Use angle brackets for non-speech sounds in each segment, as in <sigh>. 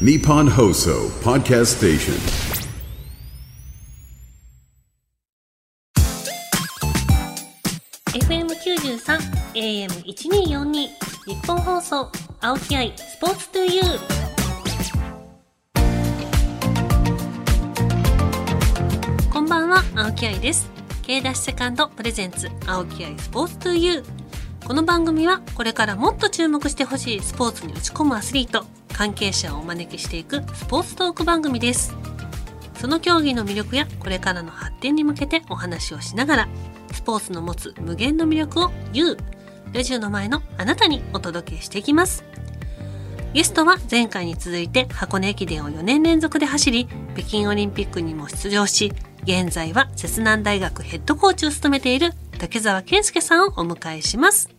Nippon Hoso Podcast Station. 93 AM1242 日本放送青木愛スポーツトゥユーこんばんは青木愛です。K ダッシュセカンドプレゼンツ青木愛スポーツトゥユーこの番組はこれからもっと注目してほしいスポーツに打ち込むアスリート関係者をお招きしていくスポーツトーク番組です。その競技の魅力やこれからの発展に向けてお話をしながらスポーツの持つ無限の魅力を YOU ラジオの前のあなたにお届けしていきます。ゲストは前回に続いて箱根駅伝を4年連続で走り北京オリンピックにも出場し現在は摂南大学ヘッドコーチを務めている竹澤健介さんをお迎えします。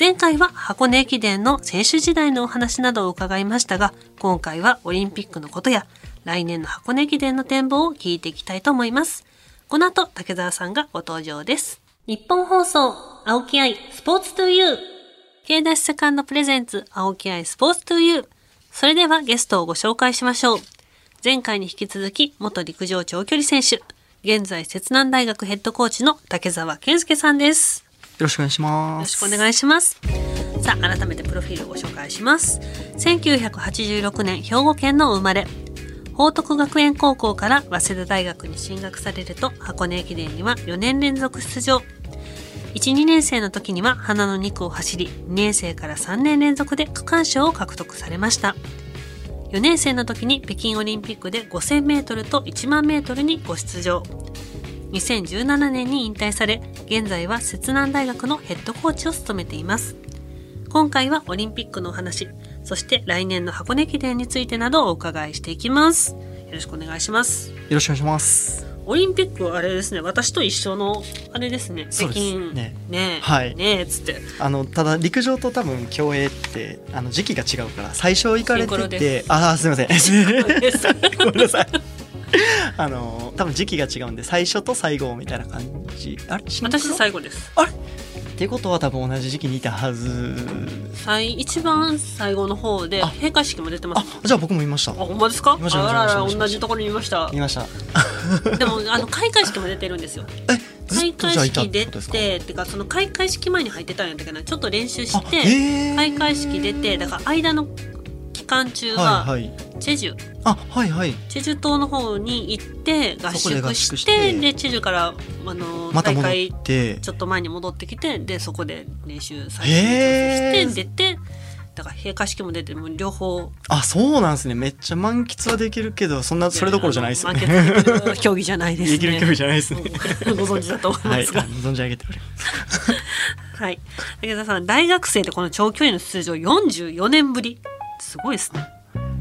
前回は箱根駅伝の選手時代のお話などを伺いましたが今回はオリンピックのことや来年の箱根駅伝の展望を聞いていきたいと思います。この後竹澤さんがご登場です。日本放送青木愛スポーツトゥユー。K ダッシュセカンドプレゼンツ青木愛スポーツトゥユー。それではゲストをご紹介しましょう。前回に引き続き元陸上長距離選手現在摂南大学ヘッドコーチの竹澤健介さんです。ろしくお願いします。よろしくお願いします。さあ、改めてプロフィールをご紹介します。1986年、兵庫県の生まれ。報徳学園高校から早稲田大学に進学されると、箱根駅伝には4年連続出場。1、2年生の時には花の2区を走り、2年生から3年連続で区間賞を獲得されました。4年生の時に北京オリンピックで5000メートルと1万メートルにご出場。2017年に引退され現在は摂南大学のヘッドコーチを務めています。今回はオリンピックのお話そして来年の箱根駅伝についてなどをお伺いしていきます。よろしくお願いします。よろしくお願いします。オリンピックあれですね私と一緒のあれですね北京。ねねえ。はい。ねつって。あのただ陸上と多分競泳ってあの時期が違うから最初行かれてでてああすみません。<laughs> ごめんなさい。<laughs> あの多分時期が違うんで最初と最後みたいな感じ。あれ？私最後です。っていうことは多分同じ時期にいたはず。最一番最後の方であ閉会式も出てます。あじゃあ僕もいました。あほんまですか？あらら同じところにいました。いました。<laughs> <laughs> でもあの開会式も出てるんですよ。開会式出てってか？その開会式前に入ってたんやったっけな？ちょっと練習しあて、えー。開会式出てだから間の期間中ははいはい。チェジュ、あはいはい。チェジュ島の方に行って合宿して。でチェジュからあのまた戻ちょっと前に戻ってきてでそこで練習最初へー。にして出てだから閉会式も出てもう両方。あそうなんですね。めっちゃ満喫はできるけどそんなそれどころじゃないですよね満喫 <laughs> できる競技じゃないですね。できる競技じゃないですね。ご存知だと思いはいますが、存じ上げております。<laughs> はい。武田さん、大学生でこの長距離の出場44年ぶり。すごいですね。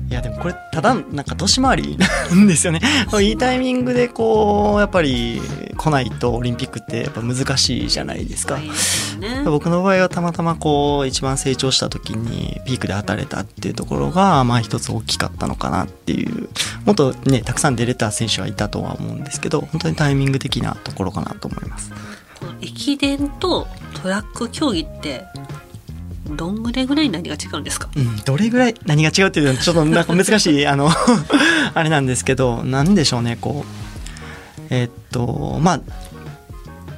いやでもこれただなんか年回り？なんですよね。いいタイミングでこうやっぱり来ないとオリンピックってやっぱ難しいじゃないですか、ね。僕の場合はたまたまこう一番成長した時にピークで当たれたっていうところがまあ一つ大きかったのかなっていう。もっとねたくさん出れた選手はいたとは思うんですけど本当にタイミング的なところかなと思います。駅伝とトラック競技って、どんぐらいぐらい何が違うんですか？うん、どれぐらい何が違うっていうのはちょっとなんか難しい <laughs> あのあれなんですけど何でしょうねこう。えっとまあ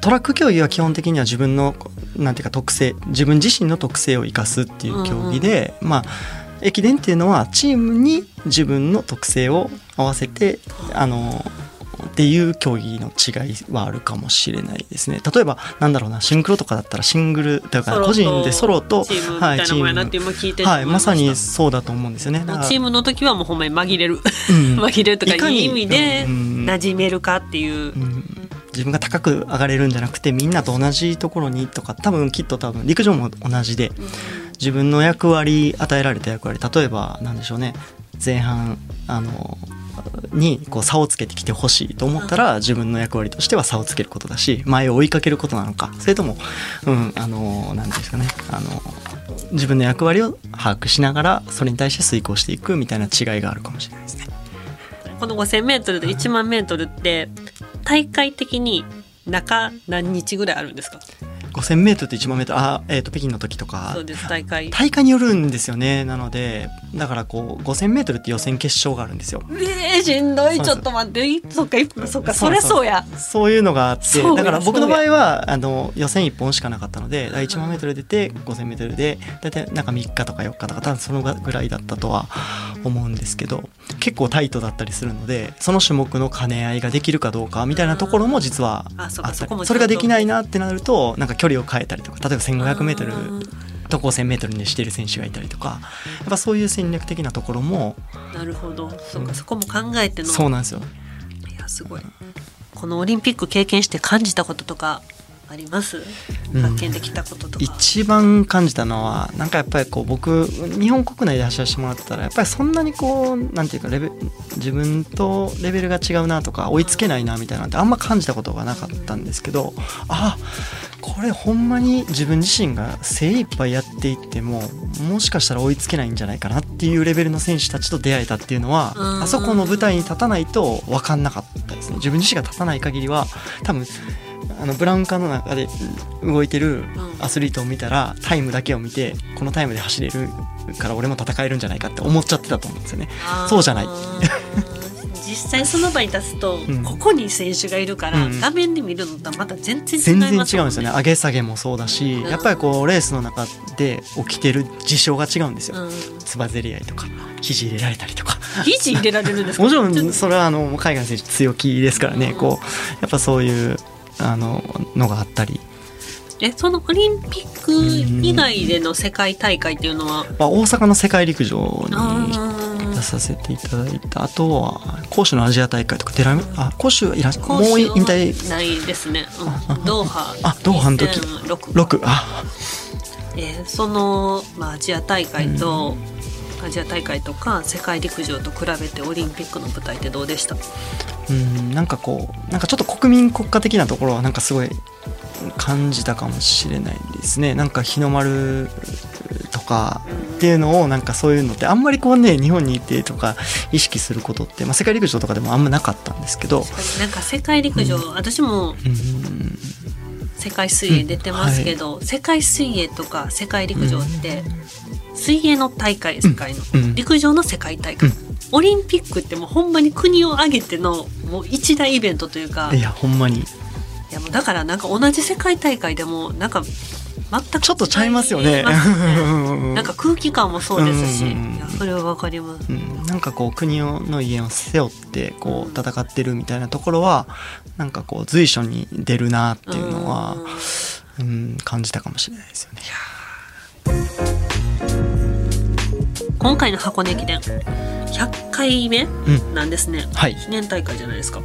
トラック競技は基本的には自分のなんていうか特性自分自身の特性を生かすっていう競技で、まあ駅伝っていうのはチームに自分の特性を合わせてあのっていう競技の違いはあるかもしれないですね。例えばなんだろうなシンクロとかだったらシングルというか個人でソロとチームみたいなもんやなって今聞いててはい、まさにそうだと思うんですよね。チームの時はもうほんまに紛れる。うん。紛れるとかいいい意味でうん。馴染めるかっていう。うん。自分が高く上がれるんじゃなくてみんなと同じところにとか多分きっと多分陸上も同じで自分の役割与えられた役割例えばなんでしょうね。前半あのにこう差をつけてきてほしいと思ったら自分の役割としては差をつけることだし前を追いかけることなのか。それともうんあのなんていうんですかね。あの自分の役割を把握しながらそれに対して遂行していくみたいな違いがあるかもしれないですね。この 5000m と1万 m って大会的に中何日ぐらいあるんですか？5000m と1万 m あ、えー、と北京の時とか。そうです大会。大会によるんですよね。なのでだからこう 5000m って予選決勝があるんですよ。えー、しんどい。ちょっと待って。そっかそっかそりゃそうや。そういうのがあってだから僕の場合はあの予選1本しかなかったので1万 m 出て 5000m で大体なんか3日とか4日とか多分そのぐらいだったとは思うんですけど結構タイトだったりするのでその種目の兼ね合いができるかどうかみたいなところも実はあったりそれができないなってなるとなんか距離を変えたりとか例えば 1500m うんとこ 1000m にしてる選手がいたりとかやっぱそういう戦略的なところもなるほど。そうかそこも考えてのそうなんですよ。いやすごい。このオリンピック経験して感じたこととかあります？うん。発見できたこととか、一番感じたのはなんかやっぱりこう僕日本国内で走らせてもらってたらやっぱりそんなにこうなんていうかレベ自分とレベルが違うなとか追いつけないなみたいなんてあんま感じたことがなかったんですけどあこれほんまに自分自身が精一杯やっていってももしかしたら追いつけないんじゃないかなっていうレベルの選手たちと出会えたっていうのはうん。あそこの舞台に立たないと分かんなかったですね。自分自身が立たない限りは多分あのブラウン管の中で動いてるアスリートを見たらタイムだけを見てこのタイムで走れるから俺も戦えるんじゃないかって思っちゃってたと思うんですよね。そうじゃない実際その場に立つと、ん。ここに選手がいるから、うん。画面で見るのとはまた全然違い全然違うんですよね。上げ下げもそうだしん。やっぱりこうレースの中で起きてる事象が違うんですよ。うん、つばぜり合いとか肘入れられたりとか。肘入れられるんですか？<laughs> もちろんそれはあの海外の選手強気ですからね。こうやっぱそういうあののがあったり、とえそのオリンピック以外での世界大会っていうのは、まあ、大阪の世界陸上にあ出させていただいた。あとは甲州のアジア大会とかデラメあ甲州はいらっしゃーもう引退。ないですね、うん、ドーハ。あドーハの時。2006 6あ。えーその、まあ、アジア大会と、アジア大会とか世界陸上と比べてオリンピックの舞台ってどうでした？うんなんかこうなんかちょっと国民国家的なところはなんかすごい感じたかもしれないですね。なんか日の丸とかっていうのをなんかそういうのってあんまりこうね日本にいてとか意識することって、まあ、世界陸上とかでもあんまなかったんですけど、なんか世界陸上、私もうん、世界水泳出てますけど、世界水泳とか世界陸上って、水泳の大会世界の、うん。陸上の世界大会、うん。オリンピックってもうほんまに国を挙げてのもう一大イベントというか。いやほんまに。いやもうだからなんか同じ世界大会でもなんか全くちょっとちゃいますよね。<laughs> なんか空気感もそうですし、それはわかります。うん、なんかこう国の威厳を背負ってこう戦ってるみたいなところはなんかこう随所に出るなっていうのは、うん、感じたかもしれないですよね。今回の箱根駅伝100回目うん。なんですね、はい。記念大会じゃないですか、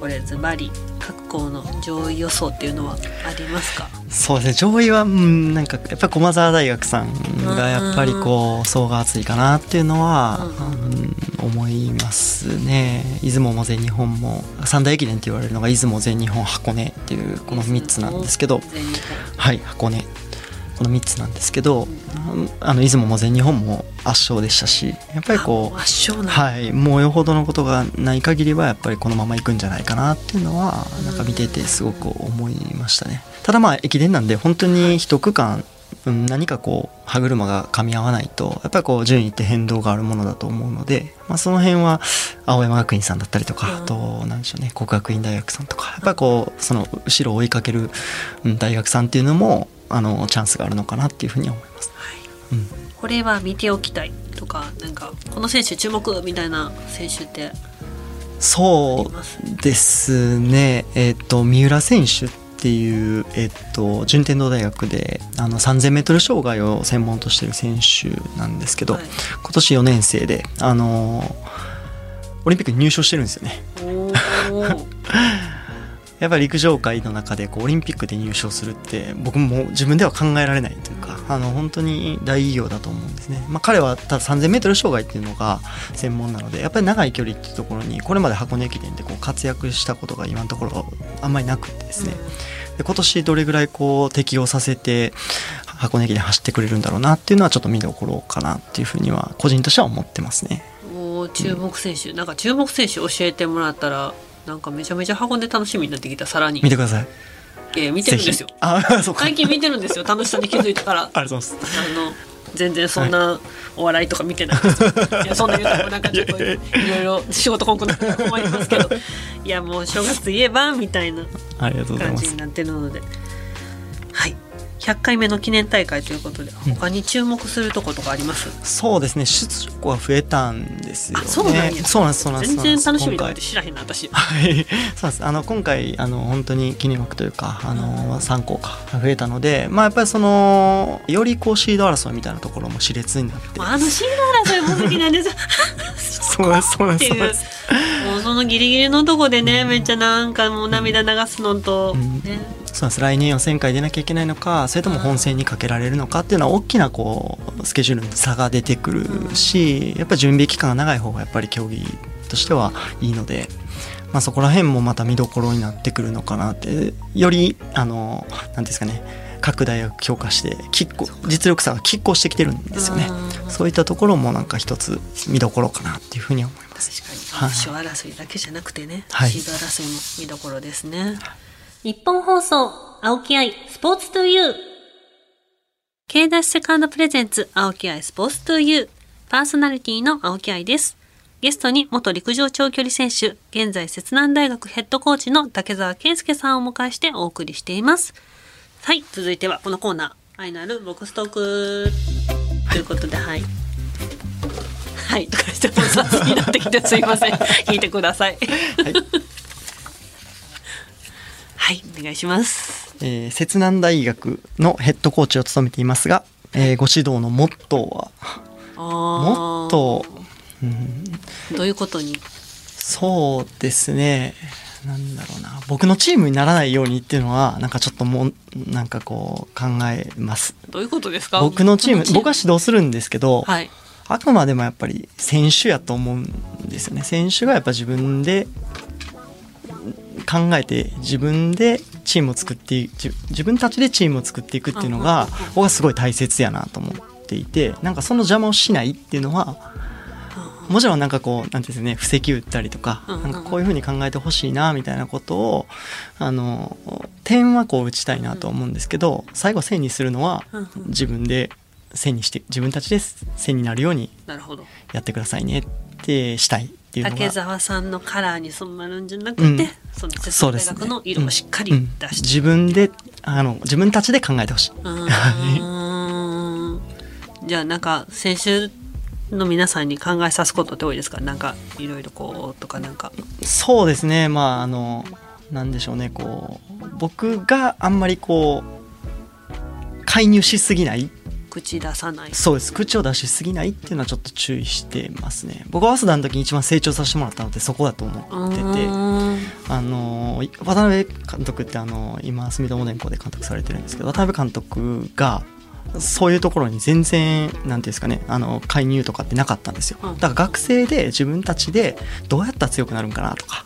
これズバリ各校の上位予想っていうのはありますか？そうですね上位は、うん、なんかやっぱり駒澤大学さんがやっぱりこう層が厚いかなっていうのは、うん思いますね。出雲も全日本も三大駅伝って言われるのが出雲全日本箱根っていうこの3つなんですけど。はい箱根。この3つなんですけどあの出雲も全日本も圧勝でしたしやっぱりこうあ圧勝はい、もうよほどのことがない限りはやっぱりこのままいくんじゃないかなっていうのはなんか見ててすごく思いましたね。ただまあ駅伝なんで本当に一区間うん何かこう歯車が噛み合わないとやっぱりこう順位って変動があるものだと思うので、まあ、その辺は青山学院さんだったりとかうん。あとなんでしょうね国学院大学さんとかやっぱりこうその後ろを追いかけるうん大学さんっていうのもあのチャンスがあるのかなっていうふうには思います。うん。これは見ておきたいとかなんかこの選手注目みたいな選手ってそうですね、えっと三浦選手っていう、えっと順天堂大学であの 3000m 障害を専門としてる選手なんですけど、はい今年4年生であのオリンピックに入賞してるんですよね。<laughs> やっぱり陸上界の中でこうオリンピックで入賞するって僕も自分では考えられないというかあの本当に大偉業だと思うんですね、まあ、彼はただ 3000m 障害っていうのが専門なのでやっぱり長い距離っていうところにこれまで箱根駅伝でこう活躍したことが今のところあんまりなくてですね、で今年どれぐらいこう適応させて箱根駅伝走ってくれるんだろうなっていうのはちょっと見どころかなっていうふうには個人としては思ってますね。注目選手、なんか注目選手教えてもらったらなんかめちゃめちゃ箱根楽しみになってきたさらに。見てください。いや見てるんですよ。あ <laughs> そうか。最近見てるんですよ楽しさに気づいたから。<laughs> ありがとうございます。あの全然そんなお笑いとか見てないです。よ、い、やそんな言うともなんかちょっといろいろ仕事こんくな困りますけど。いやもう正月言えばみたいな感じになってるので。はい100回目の記念大会ということで他に注目するとことかあります、そうですね。出力は増えたんですよね。あそうなんや。そうなんですそうなんです全然楽しみだ今回って知らへんな私。はい、<laughs> そうです。あの今回あの本当に記念枠というかあの3校か増えたので、まあやっぱりそのよりこうシード争いみたいなところも熾烈になって。あのシード争いも好きなんです。よ <laughs> そうそうなんっていう。もうそのギリギリのとこでねめっちゃなんかもう涙流すのと、んねそうなんです。来年予選会出なきゃいけないのか、それとも本戦にかけられるのかっていうのは大きなこうスケジュールに差が出てくるし、やっぱり準備期間が長い方がやっぱり競技としてはいいので。まあ、そこら辺もまた見どころになってくるのかなってよりあのなんていうんですかね各大学強化して拮抗実力差が拮抗してきてるんですよねうんそういったところもなんか一つ見どころかなっていうふうに思います確かにはい争いだけじゃなくてね、はいシード争いも見どころですね。日本放送、青木愛、スポーツトゥユー。K ダッシュセカンドプレゼンツ、青木愛、スポーツトゥユー。パーソナリティの青木愛です。ゲストに元陸上長距離選手、現在摂南大学ヘッドコーチの竹澤健介さんをお迎えしてお送りしています。はい、続いてはこのコーナー、愛のあるボックストーク。ということで、はい。はい、とかしても雑になってきてすいません。聞いてください。はい。<laughs> はい、お願いします。えー摂南大学のヘッドコーチを務めていますが、えーご指導のモットーは？もっとどういうことに？そうですねなんだろうな。僕のチームにならないようにっていうのはなんかちょっともうなんかこう考えます。どういうことですか？僕のチーム僕はは指導するんですけど、はい。あくまでもやっぱり選手やと思うんですよね。選手がやっぱ自分で考えて自分でチームを作ってい自自分たちでチームを作っていくっていうのが僕はすごい大切やなと思っていてなんかその邪魔をしないっていうのはもちろんなんかこうなんていうんですかね布石打ったりとかなんかこういうふうに考えてほしいなみたいなことをあの点はこう打ちたいなと思うんですけど最後線にするのは自分で線にして自分たちで線になるようになるほど。やってくださいねってしたいっていうのが。竹澤さんのカラーに染まるんじゃなくて、うん。その摂そうですね。南大学の色をしっかりうん。出して。自分であの自分たちで考えてほしい、じゃあなんか先週の皆さんに考えさすことって多いですか？なんかいろいろこうとかなんか。そうですね。まああのなんでしょうね。こう僕があんまりこう介入しすぎない。口出さない。そうです。口を出しすぎないっていうのはちょっと注意してますね。僕は早稲田の時に一番成長させてもらったのってそこだと思ってて。あの渡辺監督ってあの今住友電工で監督されてるんですけど渡辺監督がそういうところに全然なんていうんですかねあの介入とかってなかったんですよ。うん。だから学生で自分たちでどうやったら強くなるんかなとか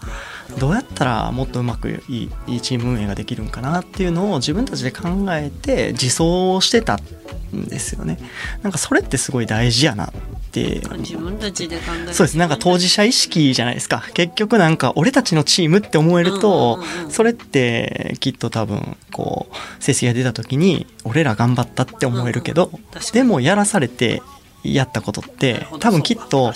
どうやったらもっとうまくいいいいチーム運営ができるんかなっていうのを自分たちで考えて自走してたんですよね。なんかそれってすごい大事やなって。自分たちで考えて。そうです。なんか当事者意識じゃないですか。結局なんか俺たちのチームって思えるとうんうんうんうん。それってきっと多分こう成績が出た時に俺ら頑張ったって思えるけどうんうんでもやらされてやったことって多分きっと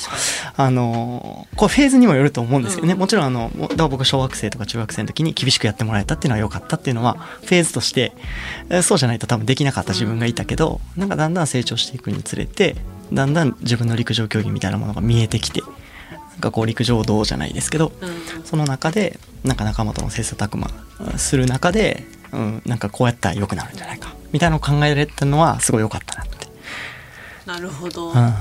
あのこうフェーズにもよると思うんですけどね、うんもちろんあのもだから僕小学生とか中学生の時に厳しくやってもらえたっていうのは良かったっていうのはフェーズとしてえーそうじゃないと多分できなかった自分がいたけど、なんかだんだん成長していくにつれてだんだん自分の陸上競技みたいなものが見えてきてなんかこう陸上道じゃないですけどにうん。その中でなんか仲間との切磋琢磨する中で、うん、なんかこうやったら良くなるんじゃないかみたいなのを考えられたのはすごい良かったなって。なるほど、うん。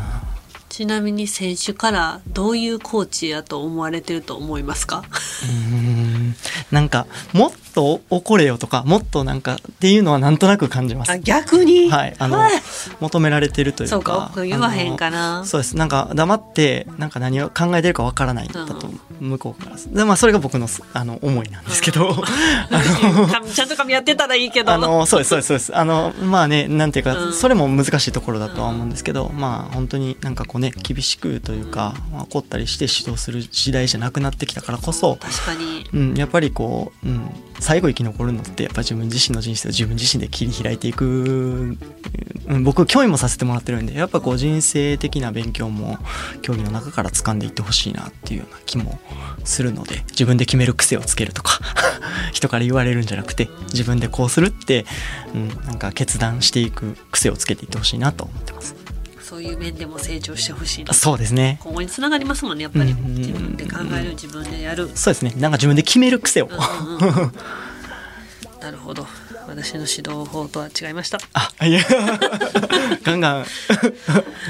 ちなみに選手からどういうコーチやと思われてると思いますか？<laughs> うーん。なんかもっと怒れよとかもっとなんかっていうのはなんとなく感じます。あ逆に？はいあのはい。求められてるというか。そうか僕言わへんかな。そうです。なんか黙ってなんか何を考えてるかわからないんだと、向こうからす。でまあそれが僕のすあの思いなんですけど、<laughs> <laughs> ちゃんと噛み合ってたらいいけど。あのそうですそうですそうです。あのまあねなんていうか、うん。それも難しいところだとは思うんですけど、まあ本当になんかこうね厳しくというか、まあ、怒ったりして指導する時代じゃなくなってきたからこそ、確かに。うん、やっぱりこう、うん、最後生き残るのってやっぱ自分自身の人生を自分自身で切り開いていく、うん、僕教員もさせてもらってるんでやっぱこう人生的な勉強も競技の中から掴んでいってほしいなっていうような気もするので自分で決める癖をつけるとか <laughs> 人から言われるんじゃなくて自分でこうするって、うん、なんか決断していく癖をつけていってほしいなと思ってます。そういう面でも成長してほしいな。そうですね。今後につながりますもんねやっぱり。うんうんうん自分で考える自分でやる。そうですね。なんか自分で決める癖を、うんうんうん。なるほど。私の指導法とは違いました。あいや。<laughs> ガンガン。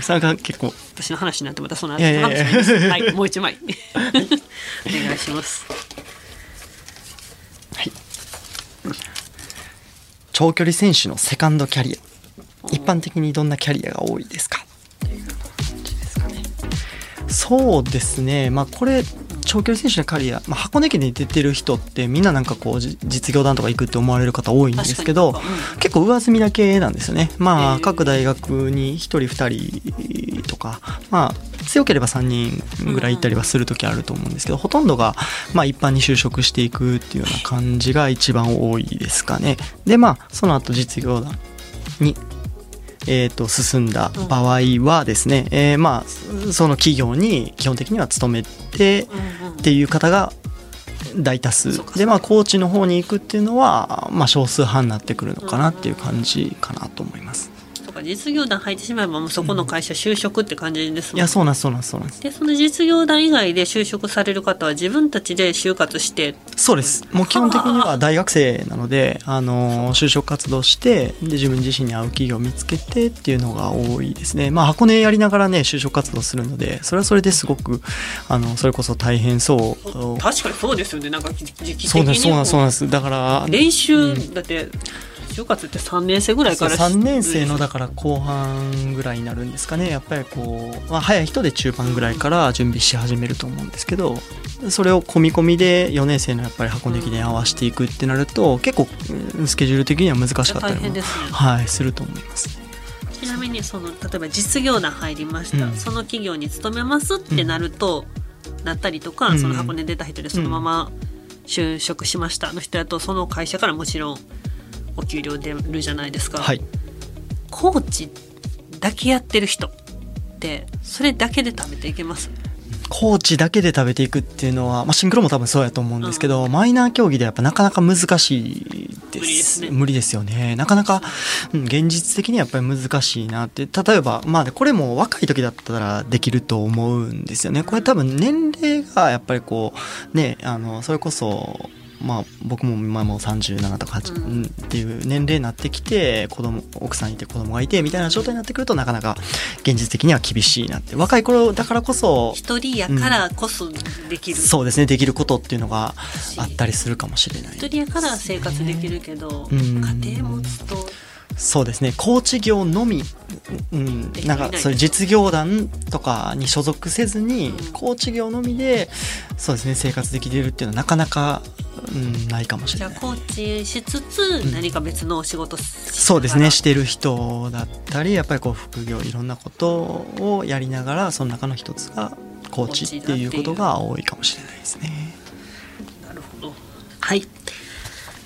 さんが結構。私の話になってまたその話します。はいもう一枚。<laughs> お願いします。はい。長距離選手のセカンドキャリア一般的にどんなキャリアが多いですか？っていう感じですかねそうですね。まあこれ長距離選手のキャリア、まあ、箱根駅に出てる人ってみんななんかこうじ実業団とか行くって思われる方多いんですけど、うん。結構上積みだけなんですよね。まあ各大学に1人2人とかまあ強ければ3人ぐらい行ったりはする時あると思うんですけど、ほとんどがまあ一般に就職していくっていうような感じが一番多いですかね。でまあその後実業団にえー、と進んだ場合はですね、えーまあその企業に基本的には勤めてうんうんっていう方が大多数そうかでまあコーチの方に行くっていうのは、まあ、少数派になってくるのかなっていう感じかなと思います。実業団入ってしまえばもうそこの会社就職って感じですもんいやそうなんですそうなんそうなんです。でその実業団以外で就職される方は自分たちで就活して。そうです。もう基本的には大学生なので、あの就職活動してで自分自身に合う企業を見つけてっていうのが多いですね。まあ箱根やりながらね就職活動するのでそれはそれですごくあのそれこそ大変そう。確かにそうですよね。なんか時期的にそうなんですそうなんですそうなんもです。だから練習、だって就活って3年生ぐらいから3年生のだから後半ぐらいになるんですかね。やっぱりこう、まあ、早い人で中盤ぐらいから準備し始めると思うんですけどそれを込み込みで4年生のやっぱり箱根駅伝に合わせていくってなると結構うんスケジュール的には難しかった大りも、変ですね。はい、すると思います。ね。ちなみにその例えば実業団入りました、うん。その企業に勤めますってなると、なったりとか、うん。その箱根出た人でそのまま就職しました。の人だとその会社からもちろんお給料出るじゃないですか、はいコーチだけやってる人ってそれだけで食べていけます？コーチだけで食べていくっていうのは、まあ、シンクロも多分そうやと思うんですけど、マイナー競技ではやっぱなかなか難しいです。無理ですね。無理ですよね。なかなか、うん、現実的にやっぱり難しいなって。例えばまあこれも若い時だったらできると思うんですよね。これ多分年齢がやっぱりこうねあのそれこそまあ、僕も今もう37とか8、うん。っていう年齢になってきて子供奥さんいて子供がいてみたいな状態になってくるとなかなか現実的には厳しいなって。若い頃だからこそ一人やからこそできる、そうですねできることっていうのがあったりするかもしれない。一人やから生活できるけど、うん。家庭持つと。そうですねコーチ業のみ、うん、なんかそういう実業団とかに所属せずにうん。コーチ業のみでそうですね生活できてるっていうのはなかなか、うん、ないかもしれない。じゃあコーチしつつ何か別のお仕事しそうですねしてる人だったりやっぱりこう副業いろんなことをやりながらその中の一つがコーチっていうことが多いかもしれないですね。なるほど。はい。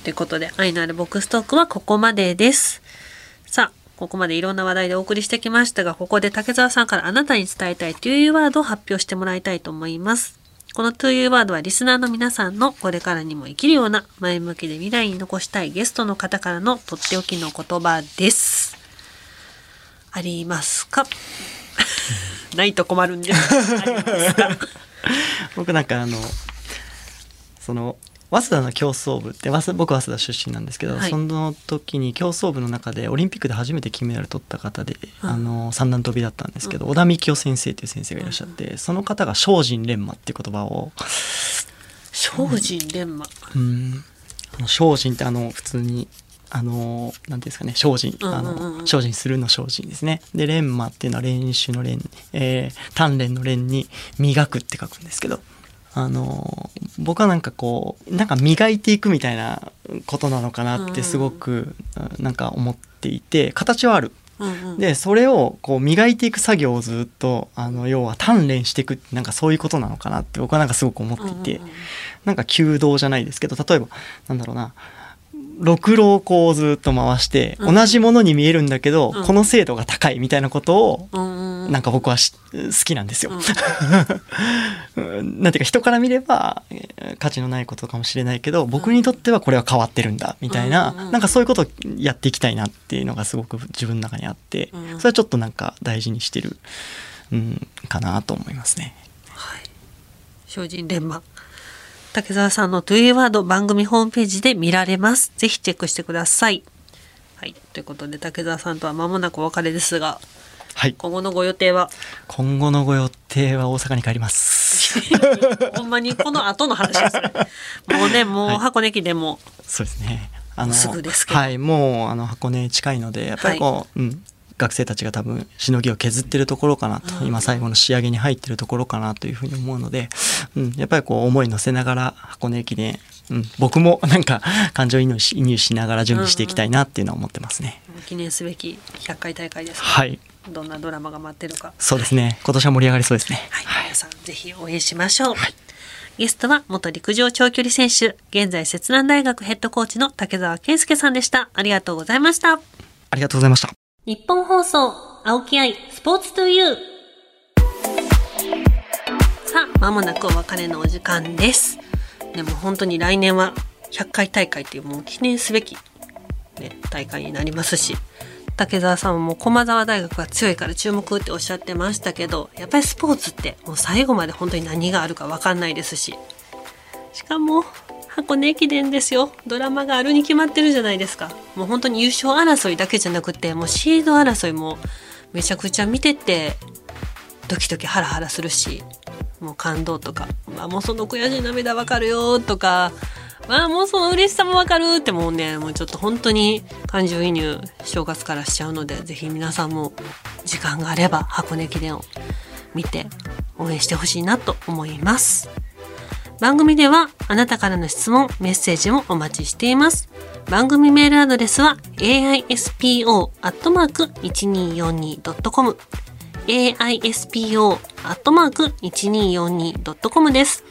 ということで愛のあるボックストークはここまでです。さあここまでいろんな話題でお送りしてきましたがここで竹澤さんからあなたに伝えたいというワードを発表してもらいたいと思いますこの to you ワードはリスナーの皆さんのこれからにも生きるような前向きで未来に残したいゲストの方からのとっておきの言葉です。ありますか？<laughs> ないと困るんです。<laughs> ありますか？僕なんかあのその早稲田の競争部って早稲田僕早稲田出身なんですけど、はい。その時に競争部の中でオリンピックで初めて金メダル取った方で、うん。あの三段跳びだったんですけど、小田幹夫先生という先生がいらっしゃって、その方が精進錬磨っていう言葉を精進錬磨。うん。あの精進ってあの普通にあのなんていうんですかね精進、あうんうんうんうん。の精進するの精進ですね。で錬磨っていうのは練習の練、えー、鍛錬の練に磨くって書くんですけどあの僕はなんかこうなんか磨いていくみたいなことなのかなってすごく、なんか思っていて形はある。うんうん。でそれをこう磨いていく作業をずっとあの要は鍛錬していくってなんかそういうことなのかなって僕はなんかすごく思っていて、うんうんうん。なんか弓道じゃないですけど例えばなんだろうなろくろをこうずっと回してうん同じものに見えるんだけど、うんこの精度が高いみたいなことをなんか僕はし好きなんですよ。うんうん <laughs> なんていうか人から見ればえー価値のないことかもしれないけど僕にとってはこれは変わってるんだみたいな、うんうんなんかそういうことをやっていきたいなっていうのがすごく自分の中にあって、うんそれはちょっとなんか大事にしてる、うん、かなと思いますね。はい。精進連磨。竹澤さんのトゥーワード番組ホームページで見られます。ぜひチェックしてください。はい。ということで、竹澤さんとは間もなくお別れですが、はい今後のご予定は？今後のご予定は大阪に帰ります。<laughs> ほんまにこの後の話ですね。もうね、もうはい箱根駅伝も、そうですね。あもうすぐですけどはい、もうあの箱根近いので、やっぱりこう、うん、学生たちが多分しのぎを削ってるところかなと、うん今最後の仕上げに入ってるところかなというふうに思うので、うん、やっぱりこう思い乗せながら箱根駅伝、うん、僕もなんか感情移入しながら準備していきたいなっていうのは思ってますね。記念すべき100回大会です。はい、どんなドラマが待ってるか。そうですね。今年は盛り上がりそうですね。はい、皆さんぜひ応援しましょう。ゲストは元陸上長距離選手、現在摂南大学ヘッドコーチの竹澤健介さんでした。ありがとうございました。ありがとうございました。日本放送、青木愛、スポーツトゥユー。さあ、まもなくお別れのお時間です。でも本当に来年は100回大会っていうもう記念すべき、ね、大会になりますし、竹澤さんも駒澤大学が強いから注目っておっしゃってましたけど、やっぱりスポーツってもう最後まで本当に何があるかわかんないですし、しかも箱根駅伝ですよドラマがあるに決まってるじゃないですかもう本当に優勝争いだけじゃなくてもうシード争いもめちゃくちゃ見ててドキドキハラハラするしもう感動とか、まあ、もうその悔しい涙わかるよとかまあもうその嬉しさもわかるってもうねもうちょっと本当に感情移入正月からしちゃうのでぜひ皆さんも時間があれば箱根駅伝を見て応援してほしいなと思います。番組ではあなたからの質問、メッセージもお待ちしています。番組メールアドレスは aispo.1242.com aispo.1242.com です。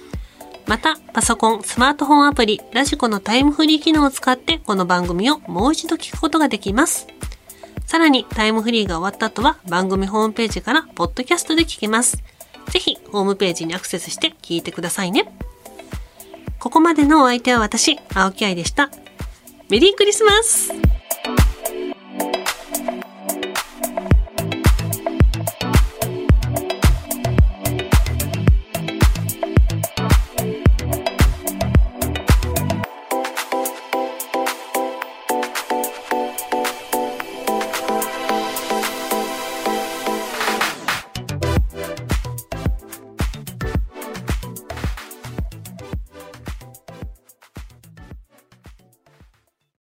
また、パソコン、スマートフォンアプリ、ラジコのタイムフリー機能を使ってこの番組をもう一度聞くことができます。さらにタイムフリーが終わった後は番組ホームページからポッドキャストで聞けます。ぜひホームページにアクセスして聞いてくださいね。ここまでのお相手は私、青木愛でした。メリークリスマス